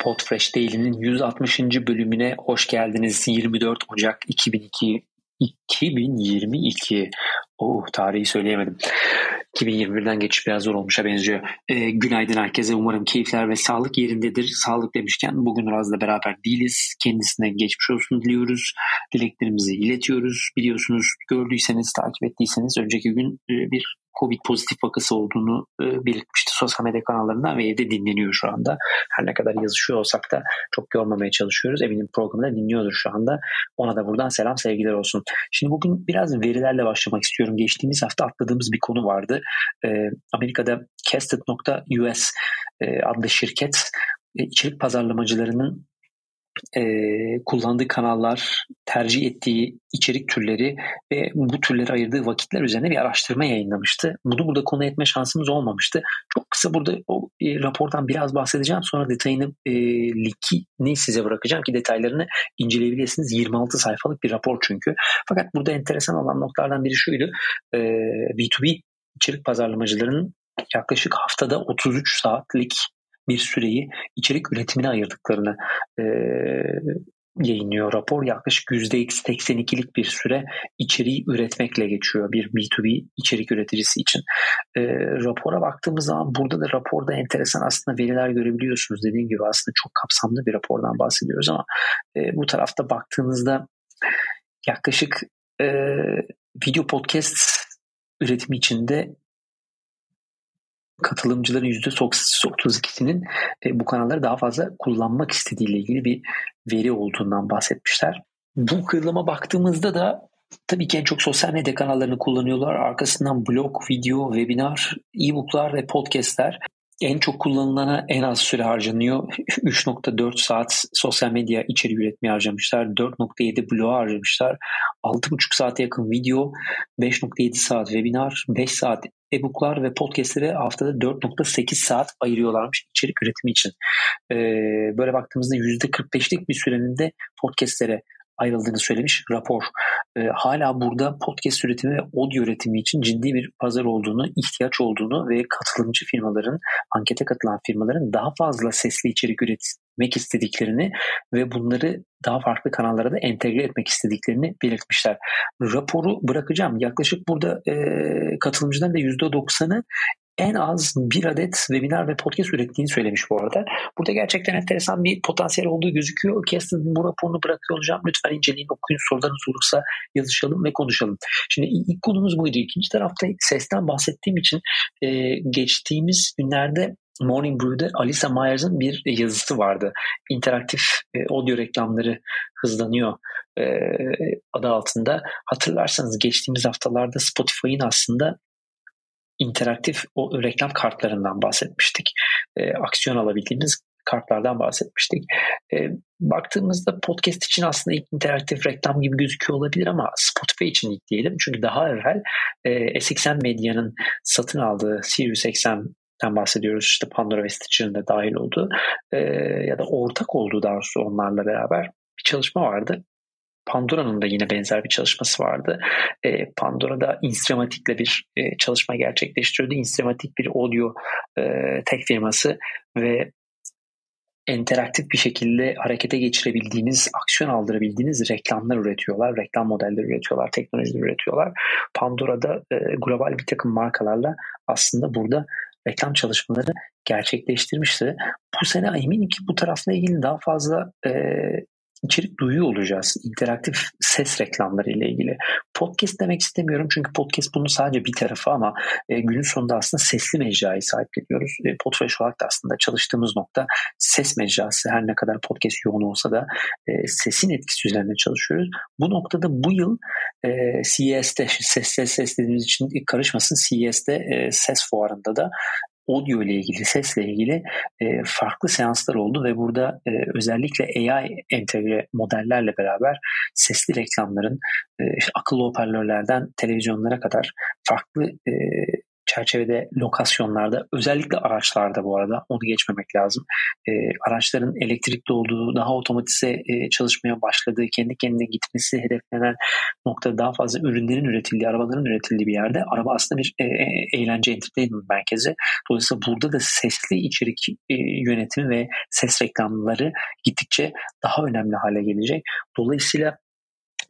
Podfresh Daily'nin 160. bölümüne hoş geldiniz. 24 Ocak 2002 2022 Oh tarihi söyleyemedim. 2021'den geçiş biraz zor olmuşa benziyor. Ee, günaydın herkese. Umarım keyifler ve sağlık yerindedir. Sağlık demişken bugün Raz'la beraber değiliz. Kendisine geçmiş olsun diliyoruz. Dileklerimizi iletiyoruz. Biliyorsunuz gördüyseniz, takip ettiyseniz önceki gün e, bir Covid pozitif vakası olduğunu e, belirtmişti sosyal medya kanallarında ve evde dinleniyor şu anda. Her ne kadar yazışıyor olsak da çok yormamaya çalışıyoruz. Eminim programda dinliyordur şu anda. Ona da buradan selam sevgiler olsun. Şimdi bugün biraz verilerle başlamak istiyorum. Geçtiğimiz hafta atladığımız bir konu vardı. E, Amerika'da Casted.us e, adlı şirket içerik pazarlamacılarının e, kullandığı kanallar, tercih ettiği içerik türleri ve bu türleri ayırdığı vakitler üzerine bir araştırma yayınlamıştı. Bunu burada konu etme şansımız olmamıştı. Çok kısa burada o e, rapordan biraz bahsedeceğim. Sonra detayını e, linkini size bırakacağım ki detaylarını inceleyebilirsiniz. 26 sayfalık bir rapor çünkü. Fakat burada enteresan olan noktalardan biri şuydu. E, B2B içerik pazarlamacılarının yaklaşık haftada 33 saatlik bir süreyi içerik üretimine ayırdıklarını e, yayınlıyor rapor. Yaklaşık %82'lik bir süre içeriği üretmekle geçiyor bir B2B içerik üreticisi için. E, rapora baktığımız zaman burada da raporda enteresan aslında veriler görebiliyorsunuz. Dediğim gibi aslında çok kapsamlı bir rapordan bahsediyoruz ama e, bu tarafta baktığınızda yaklaşık e, video podcast üretimi içinde katılımcıların %32'sinin e, bu kanalları daha fazla kullanmak istediğiyle ilgili bir veri olduğundan bahsetmişler. Bu kırılıma baktığımızda da tabii ki en çok sosyal medya kanallarını kullanıyorlar. Arkasından blog, video, webinar, e-booklar ve podcastler en çok kullanılana en az süre harcanıyor. 3.4 saat sosyal medya içeriği üretmeye harcamışlar. 4.7 blog harcamışlar. 6.5 saate yakın video, 5.7 saat webinar, 5 saat e-booklar ve podcastlere haftada 4.8 saat ayırıyorlarmış içerik üretimi için. Ee, böyle baktığımızda %45'lik bir sürenin de podcastlere ayrıldığını söylemiş rapor. E, hala burada podcast üretimi ve audio üretimi için ciddi bir pazar olduğunu, ihtiyaç olduğunu ve katılımcı firmaların, ankete katılan firmaların daha fazla sesli içerik üretmek istediklerini ve bunları daha farklı kanallara da entegre etmek istediklerini belirtmişler. Raporu bırakacağım. Yaklaşık burada e, katılımcıların da %90'ı en az bir adet webinar ve podcast ürettiğini söylemiş bu arada. Burada gerçekten enteresan bir potansiyel olduğu gözüküyor. Kesin bu raporunu bırakıyor olacağım. Lütfen inceleyin, okuyun. Sorularınız olursa yazışalım ve konuşalım. Şimdi ilk konumuz buydu. İkinci tarafta sesten bahsettiğim için e, geçtiğimiz günlerde Morning Brew'de Alisa Myers'ın bir yazısı vardı. İnteraktif e, audio reklamları hızlanıyor e, adı altında. Hatırlarsanız geçtiğimiz haftalarda Spotify'ın aslında interaktif o reklam kartlarından bahsetmiştik. E, aksiyon alabildiğimiz kartlardan bahsetmiştik. E, baktığımızda podcast için aslında ilk interaktif reklam gibi gözüküyor olabilir ama Spotify için ilk diyelim. Çünkü daha evvel e, SXM Medya'nın satın aldığı Sirius XM'den bahsediyoruz. İşte Pandora ve Stitcher'ın da dahil olduğu e, ya da ortak olduğu daha doğrusu onlarla beraber bir çalışma vardı. Pandora'nın da yine benzer bir çalışması vardı. E, Pandora'da Instramatic'le bir e, çalışma gerçekleştiriyordu. Instramatic bir audio e, tek firması ve interaktif bir şekilde harekete geçirebildiğiniz, aksiyon aldırabildiğiniz reklamlar üretiyorlar, reklam modelleri üretiyorlar, teknolojiler üretiyorlar. Pandora'da e, global bir takım markalarla aslında burada reklam çalışmaları gerçekleştirmişti. Bu sene eminim ki bu tarafla ilgili daha fazla e, içerik duyuyor olacağız. interaktif ses reklamları ile ilgili. Podcast demek istemiyorum çünkü podcast bunun sadece bir tarafı ama e, günün sonunda aslında sesli mecrayı sahipleniyoruz. E, Podfresh olarak da aslında çalıştığımız nokta ses mecrası. Her ne kadar podcast yoğun olsa da e, sesin etkisi üzerine çalışıyoruz. Bu noktada bu yıl e, CES'te ses ses ses dediğimiz için karışmasın CES'te e, ses fuarında da audio ile ilgili, sesle ilgili e, farklı seanslar oldu ve burada e, özellikle AI entegre modellerle beraber sesli reklamların e, işte akıllı hoparlörlerden televizyonlara kadar farklı e, çerçevede lokasyonlarda özellikle araçlarda bu arada onu geçmemek lazım. E, araçların elektrikli olduğu, daha otomatize e, çalışmaya başladığı, kendi kendine gitmesi hedeflenen noktada daha fazla ürünlerin üretildiği, arabaların üretildiği bir yerde araba aslında bir e, e, eğlence entertainment merkezi. Dolayısıyla burada da sesli içerik e, yönetimi ve ses reklamları gittikçe daha önemli hale gelecek. Dolayısıyla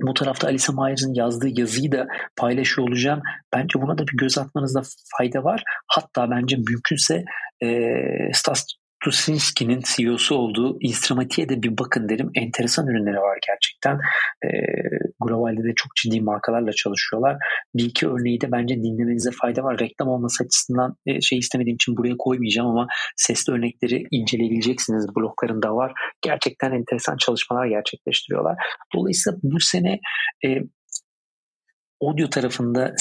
bu tarafta Alisa Myers'ın yazdığı yazıyı da paylaşıyor olacağım. Bence buna da bir göz atmanızda fayda var. Hatta bence mümkünse e, Stas Tusinski'nin CEO'su olduğu Instrumati'ye de bir bakın derim. Enteresan ürünleri var gerçekten. E, globalde de çok ciddi markalarla çalışıyorlar. Bir iki örneği de bence dinlemenize fayda var. Reklam olması açısından e, şey istemediğim için buraya koymayacağım ama sesli örnekleri inceleyebileceksiniz. Bloklarında var. Gerçekten enteresan çalışmalar gerçekleştiriyorlar. Dolayısıyla bu sene e, audio tarafında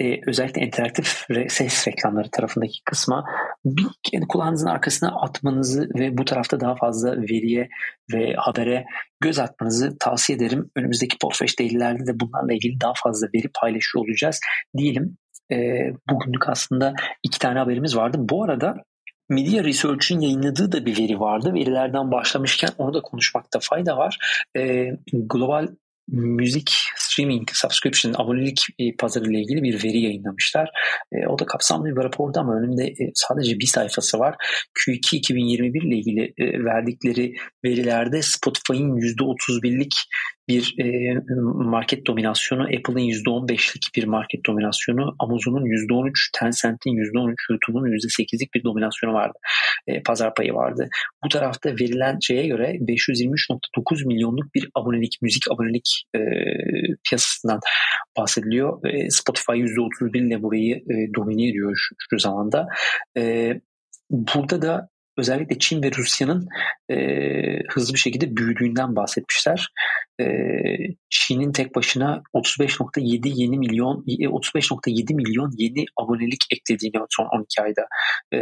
e, özellikle interaktif ses reklamları tarafındaki kısma bir kendi kulağınızın arkasına atmanızı ve bu tarafta daha fazla veriye ve habere göz atmanızı tavsiye ederim. Önümüzdeki Podfresh Daily'lerde de bunlarla ilgili daha fazla veri paylaşıyor olacağız diyelim. E, bugünlük aslında iki tane haberimiz vardı. Bu arada Media Research'in yayınladığı da bir veri vardı. Verilerden başlamışken onu da konuşmakta fayda var. E, global müzik streaming subscription abonelik e, pazarı ile ilgili bir veri yayınlamışlar. E, o da kapsamlı bir raporda ama önümde e, sadece bir sayfası var. Q2 2021 ile ilgili e, verdikleri verilerde Spotify'ın %31'lik bir e, market dominasyonu, Apple'ın %15'lik bir market dominasyonu, Amazon'un %13, Tencent'in %13, YouTube'un %8'lik bir dominasyonu vardı. E, pazar payı vardı. Bu tarafta verilen şeye göre 523.9 milyonluk bir abonelik, müzik abonelik e, piyasasından bahsediliyor. E, Spotify %31 ile burayı e, domine ediyor şu, şu zamanda. E, burada da özellikle Çin ve Rusya'nın e, hızlı bir şekilde büyüdüğünden bahsetmişler. E, Çin'in tek başına 35.7 yeni milyon 35.7 milyon yeni abonelik eklediğini son 12 ayda e,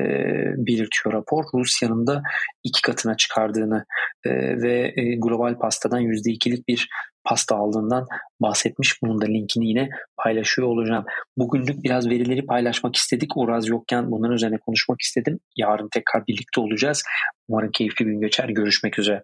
belirtiyor rapor. Rusya'nın da iki katına çıkardığını e, ve e, global pastadan %2'lik bir pasta aldığından bahsetmiş. Bunun da linkini yine paylaşıyor olacağım. Bugünlük biraz verileri paylaşmak istedik. Uraz yokken bunların üzerine konuşmak istedim. Yarın tekrar birlikte olacağız. Umarım keyifli bir gün geçer. Görüşmek üzere.